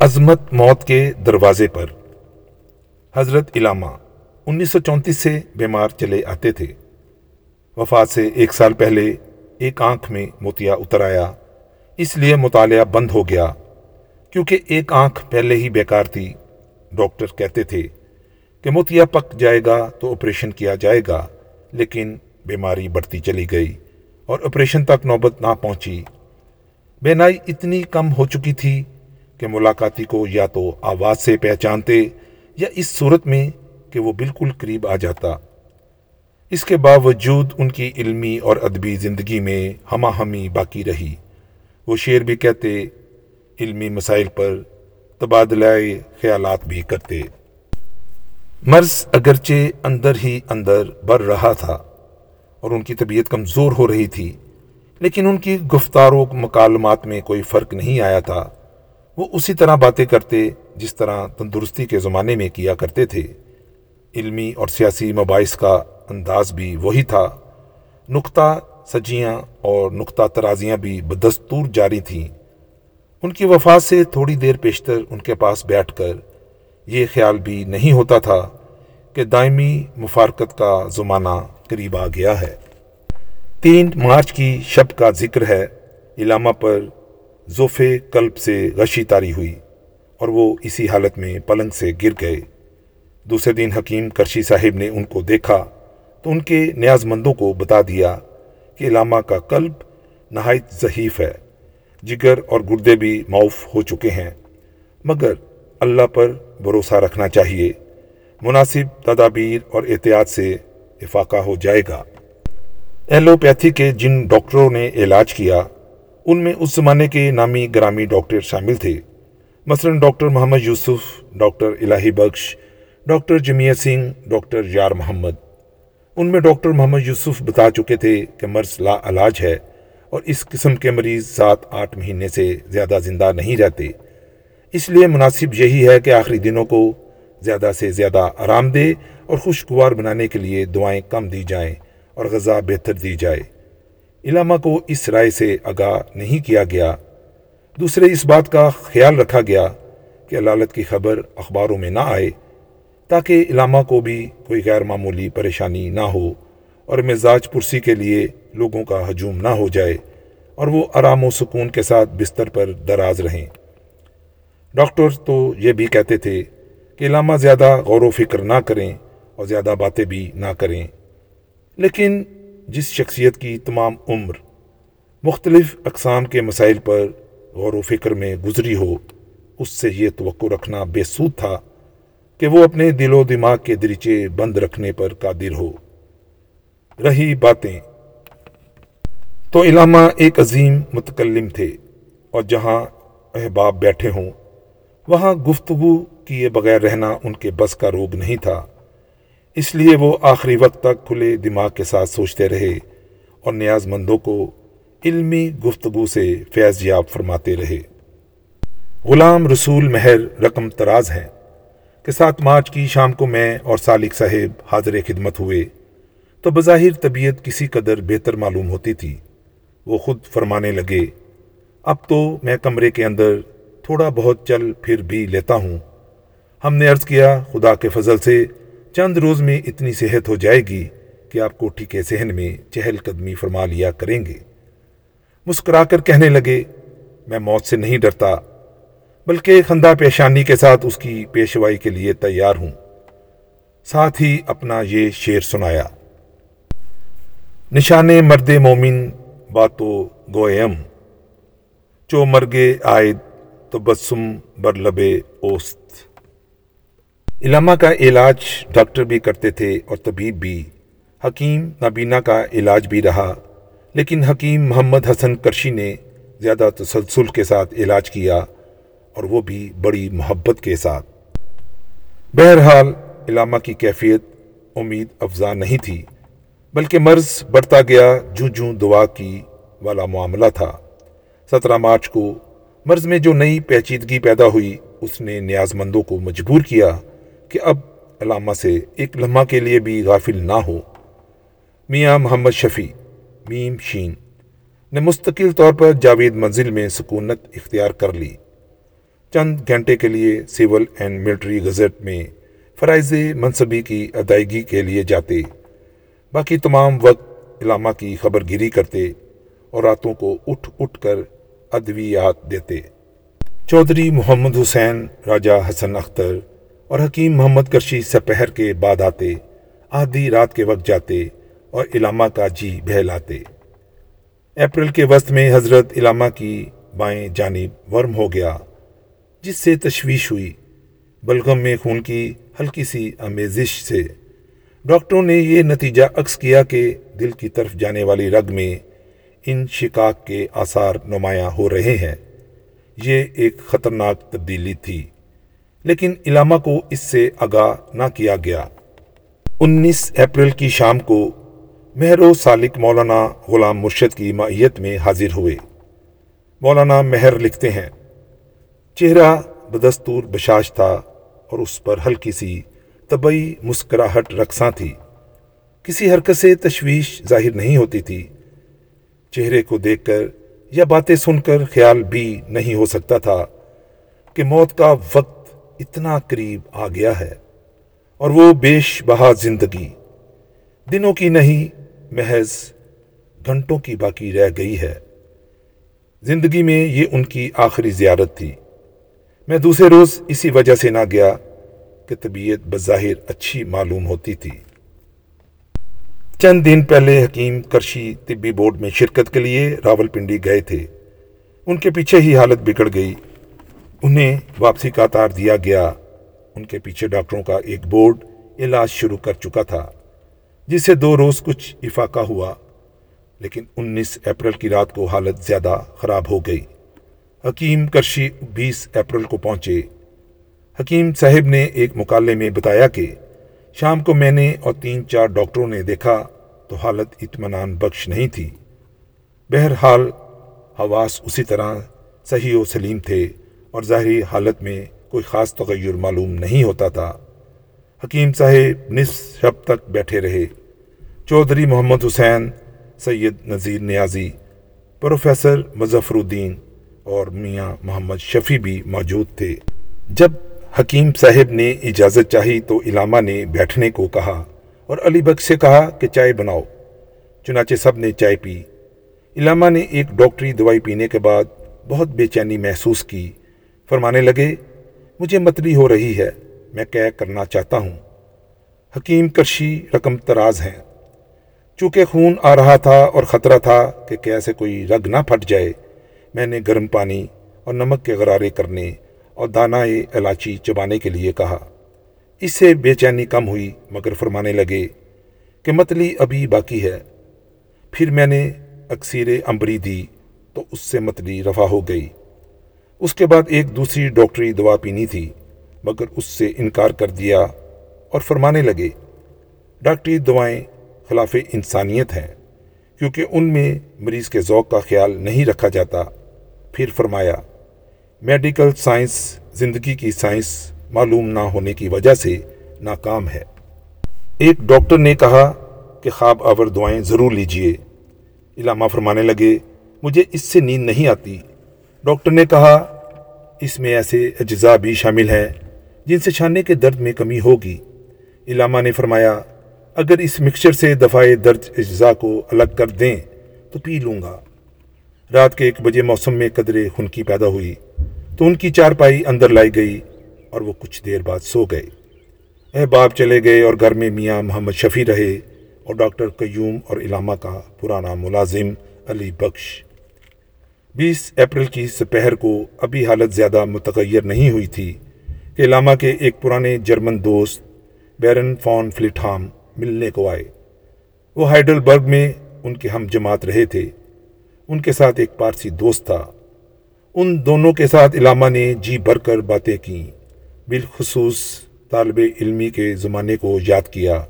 عظمت موت کے دروازے پر۔ حضرت علامہ انیس سو چونتیس سے بیمار چلے آتے تھے۔ وفات سے ایک سال پہلے ایک آنکھ میں موتیا اتر آیا۔ اس لیے مطالعہ بند ہو گیا۔ کیونکہ ایک آنکھ پہلے ہی بیکار تھی۔ ڈاکٹر کہتے تھے کہ موتیا پک جائے گا تو آپریشن کیا جائے گا، لیکن بیماری بڑھتی چلی گئی اور آپریشن تک نوبت نہ پہنچی۔ بینائی اتنی کم ہو چکی تھی کہ ملاقاتی کو یا تو آواز سے پہچانتے یا اس صورت میں کہ وہ بالکل قریب آ جاتا۔ اس کے باوجود ان کی علمی اور ادبی زندگی میں ہمہ ہمی باقی رہی۔ وہ شعر بھی کہتے، علمی مسائل پر تبادلہ خیالات بھی کرتے۔ مرض اگرچہ اندر ہی اندر بڑھ رہا تھا اور ان کی طبیعت کمزور ہو رہی تھی، لیکن ان کی گفتار و مکالمات میں کوئی فرق نہیں آیا تھا۔ وہ اسی طرح باتیں کرتے جس طرح تندرستی کے زمانے میں کیا کرتے تھے۔ علمی اور سیاسی مباحث کا انداز بھی وہی تھا۔ نقطہ سجیاں اور نقطہ ترازیاں بھی بدستور جاری تھیں۔ ان کی وفات سے تھوڑی دیر پیشتر ان کے پاس بیٹھ کر یہ خیال بھی نہیں ہوتا تھا کہ دائمی مفارکت کا زمانہ قریب آ گیا ہے۔ تین مارچ کی شب کا ذکر ہے، علامہ پر زوفے قلب سے غشی تاری ہوئی اور وہ اسی حالت میں پلنگ سے گر گئے۔ دوسرے دن حکیم کرشی صاحب نے ان کو دیکھا تو ان کے نیاز مندوں کو بتا دیا کہ علامہ کا قلب نہایت ضعیف ہے، جگر اور گردے بھی معاف ہو چکے ہیں۔ مگر اللہ پر بھروسہ رکھنا چاہیے، مناسب تدابیر اور احتیاط سے افاقہ ہو جائے گا۔ ایلوپیتھی کے جن ڈاکٹروں نے علاج کیا ان میں اس زمانے کے نامی گرامی ڈاکٹر شامل تھے۔ مثلا ڈاکٹر محمد یوسف، ڈاکٹر الہی بخش، ڈاکٹر جمیہ سنگھ، ڈاکٹر یار محمد۔ ان میں ڈاکٹر محمد یوسف بتا چکے تھے کہ مرض لا علاج ہے اور اس قسم کے مریض سات آٹھ مہینے سے زیادہ زندہ نہیں رہتے۔ اس لیے مناسب یہی ہے کہ آخری دنوں کو زیادہ سے زیادہ آرام دے اور خوشگوار بنانے کے لیے دعائیں کم دی جائیں اور غذا بہتر دی جائے۔ علامہ کو اس رائے سے آگاہ نہیں کیا گیا۔ دوسرے اس بات کا خیال رکھا گیا کہ علالت کی خبر اخباروں میں نہ آئے تاکہ علامہ کو بھی کوئی غیر معمولی پریشانی نہ ہو اور مزاج پرسی کے لیے لوگوں کا ہجوم نہ ہو جائے اور وہ آرام و سکون کے ساتھ بستر پر دراز رہیں۔ ڈاکٹر تو یہ بھی کہتے تھے کہ علامہ زیادہ غور و فکر نہ کریں اور زیادہ باتیں بھی نہ کریں۔ لیکن جس شخصیت کی تمام عمر مختلف اقسام کے مسائل پر غور و فکر میں گزری ہو، اس سے یہ توقع رکھنا بے سود تھا کہ وہ اپنے دل و دماغ کے دریچے بند رکھنے پر قادر ہو۔ رہی باتیں۔ تو علامہ ایک عظیم متکلم تھے اور جہاں احباب بیٹھے ہوں، وہاں گفتگو کیے بغیر رہنا ان کے بس کا روگ نہیں تھا۔ اس لیے وہ آخری وقت تک کھلے دماغ کے ساتھ سوچتے رہے اور نیاز مندوں کو علمی گفتگو سے فیض یاب فرماتے رہے۔ غلام رسول مہر رقم تراز ہیں کہ سات مارچ کی شام کو میں اور سالک صاحب حاضر خدمت ہوئے تو بظاہر طبیعت کسی قدر بہتر معلوم ہوتی تھی۔ وہ خود فرمانے لگے، اب تو میں کمرے کے اندر تھوڑا بہت چل پھر بھی لیتا ہوں۔ ہم نے عرض کیا، خدا کے فضل سے چند روز میں اتنی صحت ہو جائے گی کہ آپ کوٹھی کے سہن میں چہل قدمی فرما لیا کریں گے۔ مسکرا کر کہنے لگے، میں موت سے نہیں ڈرتا، بلکہ خندہ پیشانی کے ساتھ اس کی پیشوائی کے لیے تیار ہوں۔ ساتھ ہی اپنا یہ شعر سنایا۔ نشان مرد مومن باتو گویم چو مرگے آئے تو بسم بر لبے اوست۔ علامہ کا علاج ڈاکٹر بھی کرتے تھے اور طبیب بھی۔ حکیم نابینا کا علاج بھی رہا، لیکن حکیم محمد حسن کرشی نے زیادہ تسلسل کے ساتھ علاج کیا اور وہ بھی بڑی محبت کے ساتھ۔ بہرحال، علامہ کی کیفیت امید افزا نہیں تھی، بلکہ مرض بڑھتا گیا، جوں جوں دعا کی والا معاملہ تھا۔ سترہ مارچ کو مرض میں جو نئی پیچیدگی پیدا ہوئی، اس نے نیاز مندوں کو مجبور کیا۔ کہ اب علامہ سے ایک لمحہ کے لیے بھی غافل نہ ہو میاں محمد شفیع، میم شین نے مستقل طور پر جاوید منزل میں سکونت اختیار کر لی۔ چند گھنٹے کے لیے سول اینڈ ملٹری گزٹ میں فرائض منصبی کی ادائیگی کے لیے جاتے۔ باقی تمام وقت علامہ کی خبر گیری کرتے اور راتوں کو اٹھ اٹھ کر ادویات دیتے۔ چودھری محمد حسین، راجہ حسن اختر اور حکیم محمد کرشی سپہر کے بعد آتے، آدھی رات کے وقت جاتے اور علامہ کا جی بہلاتے۔ اپریل کے وسط میں حضرت علامہ کی بائیں جانب ورم ہو گیا، جس سے تشویش ہوئی۔ بلغم میں خون کی ہلکی سی امیزش سے۔ ڈاکٹروں نے یہ نتیجہ عکس کیا کہ دل کی طرف جانے والی رگ میں ان شکاک کے آثار نمایاں ہو رہے ہیں۔ یہ ایک خطرناک تبدیلی تھی۔ لیکن علامہ کو اس سے آگاہ نہ کیا گیا۔ انیس اپریل کی شام کو مہر و سالک مولانا غلام مرشد کی معیت میں حاضر ہوئے۔ مولانا مہر لکھتے ہیں، چہرہ بدستور بشاش تھا اور اس پر ہلکی سی طبعی مسکراہٹ رقصاں تھی کسی حرکت سے تشویش ظاہر نہیں ہوتی تھی۔ چہرے کو دیکھ کر یا باتیں سن کر خیال بھی نہیں ہو سکتا تھا کہ موت کا وقت اتنا قریب آ گیا ہے اور وہ بیش بہا زندگی۔ دنوں کی نہیں، محض گھنٹوں کی باقی رہ گئی ہے۔ زندگی میں یہ ان کی آخری زیارت تھی۔ میں دوسرے روز اسی وجہ سے نہ گیا کہ طبیعت بظاہر اچھی معلوم ہوتی تھی۔ چند دن پہلے حکیم کرشی طبی بورڈ میں شرکت کے لیے راول پنڈی گئے تھے۔ ان کے پیچھے ہی حالت بگڑ گئی۔ انہیں واپسی کا تار دیا گیا۔ ان کے پیچھے ڈاکٹروں کا ایک بورڈ علاج شروع کر چکا تھا، جس سے دو روز کچھ افاقہ ہوا، لیکن انیس اپریل کی رات کو حالت زیادہ خراب ہو گئی۔ حکیم کرشی بیس اپریل کو پہنچے۔ حکیم صاحب نے ایک مقالے میں بتایا کہ شام کو میں نے اور تین چار ڈاکٹروں نے دیکھا تو حالت اطمینان بخش نہیں تھی۔ بہرحال حواس اسی طرح صحیح و سلیم تھے۔ اور ظاہری حالت میں کوئی خاص تغیر معلوم نہیں ہوتا تھا۔ حکیم صاحب نصف شب تک بیٹھے رہے۔ چودھری محمد حسین، سید نذیر نیازی، پروفیسر مظفر الدین اور میاں محمد شفیع بھی موجود تھے۔ جب حکیم صاحب نے اجازت چاہی تو علامہ نے بیٹھنے کو کہا اور علی بخش سے کہا کہ چائے بناؤ۔ چنانچہ سب نے چائے پی۔ علامہ نے ایک ڈاکٹری دوائی پینے کے بعد بہت بے چینی محسوس کی۔ فرمانے لگے، مجھے متلی ہو رہی ہے، میں کیا کرنا چاہتا ہوں۔ حکیم کرشی رقم تراز ہیں۔ چونکہ خون آ رہا تھا اور خطرہ تھا کہ کیسے کوئی رگ نہ پھٹ جائے، میں نے گرم پانی اور نمک کے غرارے کرنے اور دانہ علاچی چبانے کے لیے کہا۔ اس سے بے چینی کم ہوئی، مگر فرمانے لگے کہ متلی ابھی باقی ہے۔ پھر میں نے اکثیر امبری دی تو اس سے متلی رفع ہو گئی۔ اس کے بعد ایک دوسری ڈاکٹری دوا پینی تھی، مگر اس سے انکار کر دیا اور فرمانے لگے، ڈاکٹری دوائیں خلاف انسانیت ہیں، کیونکہ ان میں مریض کے ذوق کا خیال نہیں رکھا جاتا۔ پھر فرمایا، میڈیکل سائنس، زندگی کی سائنس معلوم نہ ہونے کی وجہ سے ناکام ہے۔ ایک ڈاکٹر نے کہا کہ خواب آور دعائیں ضرور لیجیے۔ علامہ فرمانے لگے، مجھے اس سے نیند نہیں آتی۔ ڈاکٹر نے کہا، اس میں ایسے اجزاء بھی شامل ہیں جن سے چھاننے کے درد میں کمی ہوگی۔ علامہ نے فرمایا، اگر اس مکسچر سے دفاع درد اجزاء کو الگ کر دیں تو پی لوں گا۔ رات کے ایک بجے موسم میں قدرے خنکی پیدا ہوئی تو ان کی چار پائی اندر لائی گئی اور وہ کچھ دیر بعد سو گئے۔ احباب چلے گئے اور گھر میں میاں محمد شفیع رہے اور ڈاکٹر قیوم اور علامہ کا پرانا ملازم علی بخش بیس اپریل کی سپہر کو ابھی حالت زیادہ متغیر نہیں ہوئی تھی کہ علامہ کے ایک پرانے جرمن دوست بیرن فون فلٹام ملنے کو آئے۔ وہ ہائیڈل برگ میں ان کے ہم جماعت رہے تھے۔ ان کے ساتھ ایک پارسی دوست تھا۔ ان دونوں کے ساتھ علامہ نے جی بھر کر باتیں کیں۔ بالخصوص طالب علمی کے زمانے کو یاد کیا۔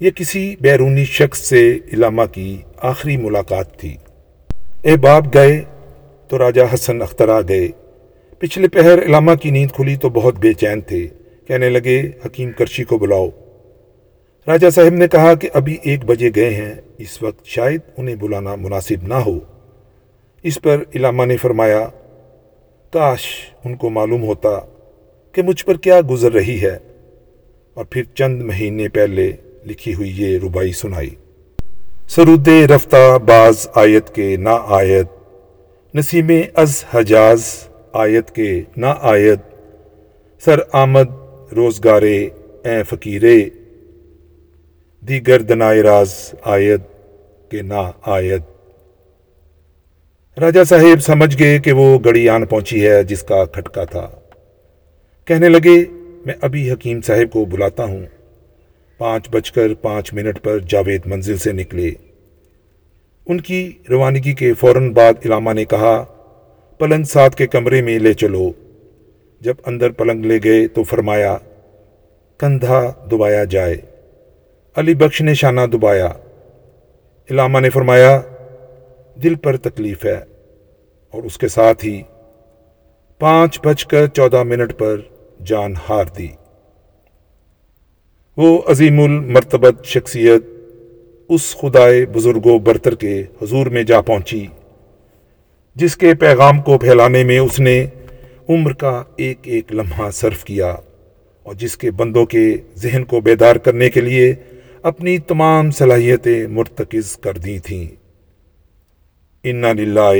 یہ کسی بیرونی شخص سے علامہ کی آخری ملاقات تھی۔ احباب گئے تو راجہ حسن اختر آ گئے پچھلے پہر علامہ کی نیند کھلی تو بہت بے چین تھے۔ کہنے لگے، حکیم کرشی کو بلاؤ۔ راجہ صاحب نے کہا کہ ابھی ایک بجے گئے ہیں، اس وقت شاید انہیں بلانا مناسب نہ ہو۔ اس پر علامہ نے فرمایا، کاش ان کو معلوم ہوتا کہ مجھ پر کیا گزر رہی ہے۔ اور پھر چند مہینے پہلے لکھی ہوئی یہ ربائی سنائی۔ سرود رفتہ باز آیت کے نا آیت، نسیم از حجاز آیت کے نا آیت، سر آمد روزگارے اے فقیرے دیگر دنائے راز آیت کے نا آیت۔ راجہ صاحب سمجھ گئے کہ وہ گڑی آن پہنچی ہے جس کا کھٹکا تھا۔ کہنے لگے، میں ابھی حکیم صاحب کو بلاتا ہوں۔ پانچ بج کر پانچ منٹ پر جاوید منزل سے نکلے۔ ان کی روانگی کے فوراً بعد علامہ نے کہا، پلنگ ساتھ کے کمرے میں لے چلو۔ جب اندر پلنگ لے گئے تو فرمایا، کندھا دبایا جائے۔ علی بخش نے شانہ دبایا۔ علامہ نے فرمایا، دل پر تکلیف ہے۔ اور اس کے ساتھ ہی پانچ بج کر چودہ منٹ پر جان ہار دی۔ وہ عظیم المرتبت شخصیت اس خدائے بزرگ و برتر کے حضور میں جا پہنچی، جس کے پیغام کو پھیلانے میں اس نے عمر کا ایک ایک لمحہ صرف کیا اور جس کے بندوں کے ذہن کو بیدار کرنے کے لیے اپنی تمام صلاحیتیں مرتکز کر دی تھیں۔ انا للہ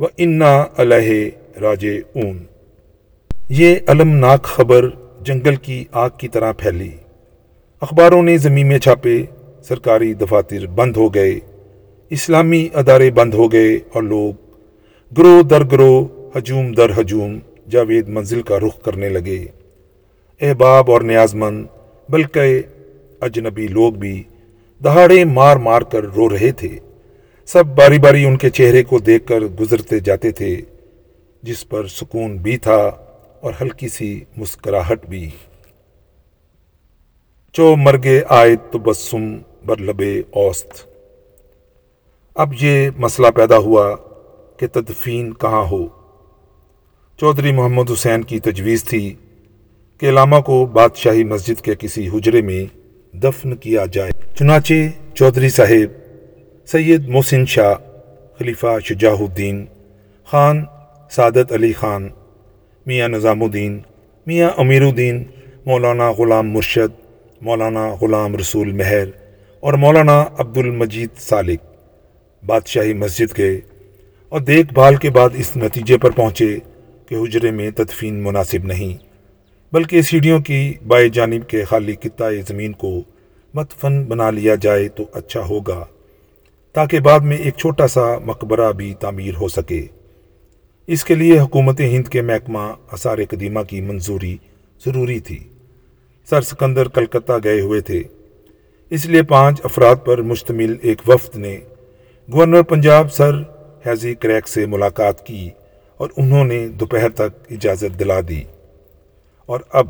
و انا علیہ راج اون یہ المناک خبر جنگل کی آگ کی طرح پھیلی۔ اخباروں نے زمین میں چھاپے، سرکاری دفاتر بند ہو گئے، اسلامی ادارے بند ہو گئے اور لوگ گروہ در گروہ، ہجوم در ہجوم جاوید منزل کا رخ کرنے لگے۔ احباب اور نیاز مند بلکہ اجنبی لوگ بھی دہاڑے مار مار کر رو رہے تھے۔ سب باری باری ان کے چہرے کو دیکھ کر گزرتے جاتے تھے، جس پر سکون بھی تھا اور ہلکی سی مسکراہٹ بھی۔ چو مرگے آئے تو بسم بر لبے اوست۔ اب یہ مسئلہ پیدا ہوا کہ تدفین کہاں ہو۔ چودھری محمد حسین کی تجویز تھی کہ علامہ کو بادشاہی مسجد کے کسی حجرے میں دفن کیا جائے۔ چنانچہ چودھری صاحب سید محسن شاہ، خلیفہ شجاہ الدین خان سعادت علی خان، میاں نظام الدین میاں امیر الدین مولانا غلام مرشد مولانا غلام رسول مہر اور مولانا عبد المجید سالک بادشاہی مسجد گئے اور دیکھ بھال کے بعد اس نتیجے پر پہنچے کہ حجرے میں تدفین مناسب نہیں، بلکہ سیڑھیوں کی بائیں جانب کے خالی قطعہ زمین کو متفن بنا لیا جائے تو اچھا ہوگا، تاکہ بعد میں ایک چھوٹا سا مقبرہ بھی تعمیر ہو سکے۔ اس کے لیے حکومت ہند کے محکمہ اثار قدیمہ کی منظوری ضروری تھی۔ سر سکندر کلکتہ گئے ہوئے تھے۔ اس لیے پانچ افراد پر مشتمل ایک وفد نے گورنر پنجاب سر حیضی کریک سے ملاقات کی اور انہوں نے دوپہر تک اجازت دلا دی۔ اور اب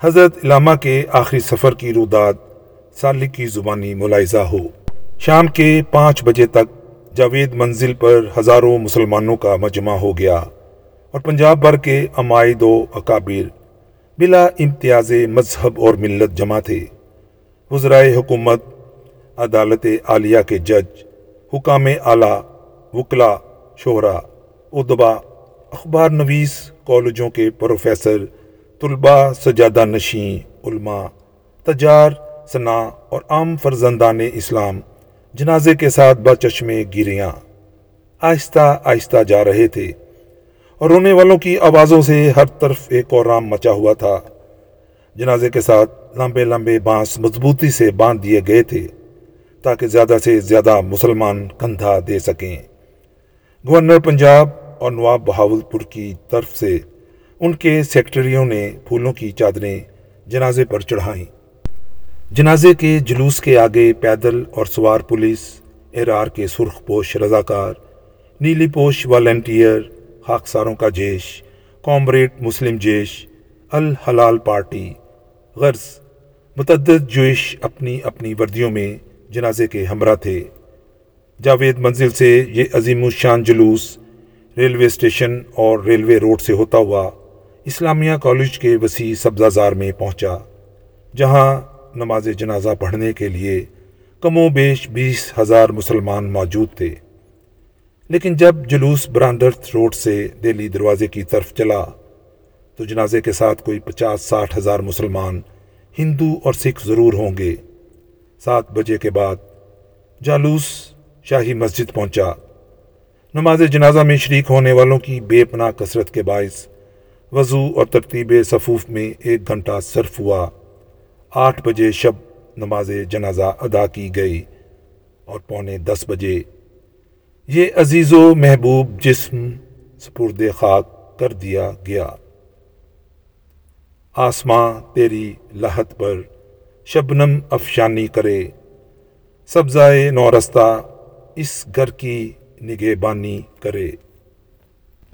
حضرت علامہ کے آخری سفر کی روداد سالک کی زبانی ملاحظہ ہو۔ شام کے پانچ بجے تک جاوید منزل پر ہزاروں مسلمانوں کا مجمع ہو گیا اور پنجاب بھر کے عمائد و اکابر بلا امتیاز مذہب اور ملت جمع تھے۔ وزرائے حکومت، عدالت عالیہ کے جج، حکام اعلیٰ وکلا شہرا ادبا اخبار نویس، کالجوں کے پروفیسر، طلباء، سجادہ نشیں، علماء، تجار ثنا اور عام فرزندان اسلام جنازے کے ساتھ بچشمے گیریاں۔ آہستہ آہستہ جا رہے تھے۔ رونے والوں کی آوازوں سے ہر طرف ایک اور رام مچا ہوا تھا۔ جنازے کے ساتھ لمبے لمبے بانس مضبوطی سے باندھ دیے گئے تھے تاکہ زیادہ سے زیادہ مسلمان کندھا دے سکیں۔ گورنر پنجاب اور نواب بہاول پور کی طرف سے ان کے سیکٹریوں نے پھولوں کی چادریں جنازے پر چڑھائیں۔ جنازے کے جلوس کے آگے پیدل اور سوار پولیس ارار کے سرخ پوش رضاکار، نیلی پوش والنٹیئر خاکساروں کا جیش کامریٹ مسلم جیش، الحلال پارٹی۔ غرض، متعدد جوش اپنی اپنی وردیوں میں جنازے کے ہمراہ تھے۔ جاوید منزل سے یہ عظیم الشان جلوس ریلوے اسٹیشن اور ریلوے روڈ سے ہوتا ہوا اسلامیہ کالج کے وسیع سبزہ زار میں پہنچا، جہاں نماز جنازہ پڑھنے کے لیے کم و بیش بیس ہزار مسلمان موجود تھے۔ لیکن جب جلوس برانڈرتھ روڈ سے دہلی دروازے کی طرف چلا، تو جنازے کے ساتھ کوئی پچاس ساٹھ ہزار مسلمان ہندو اور سکھ ضرور ہوں گے۔ سات بجے کے بعد جالوس شاہی مسجد پہنچا۔ نماز جنازہ میں شریک ہونے والوں کی بے پناہ کثرت کے باعث وضو اور ترتیب صفوف میں ایک گھنٹہ صرف ہوا۔ آٹھ بجے شب نماز جنازہ ادا کی گئی اور پونے دس بجے یہ عزیز و محبوب جسم سپرد خاک کر دیا گیا۔ آسماں تیری لہت پر شبنم افشانی کرے۔ سبزائے نورستہ اس گھر کی نگہ بانی کرے۔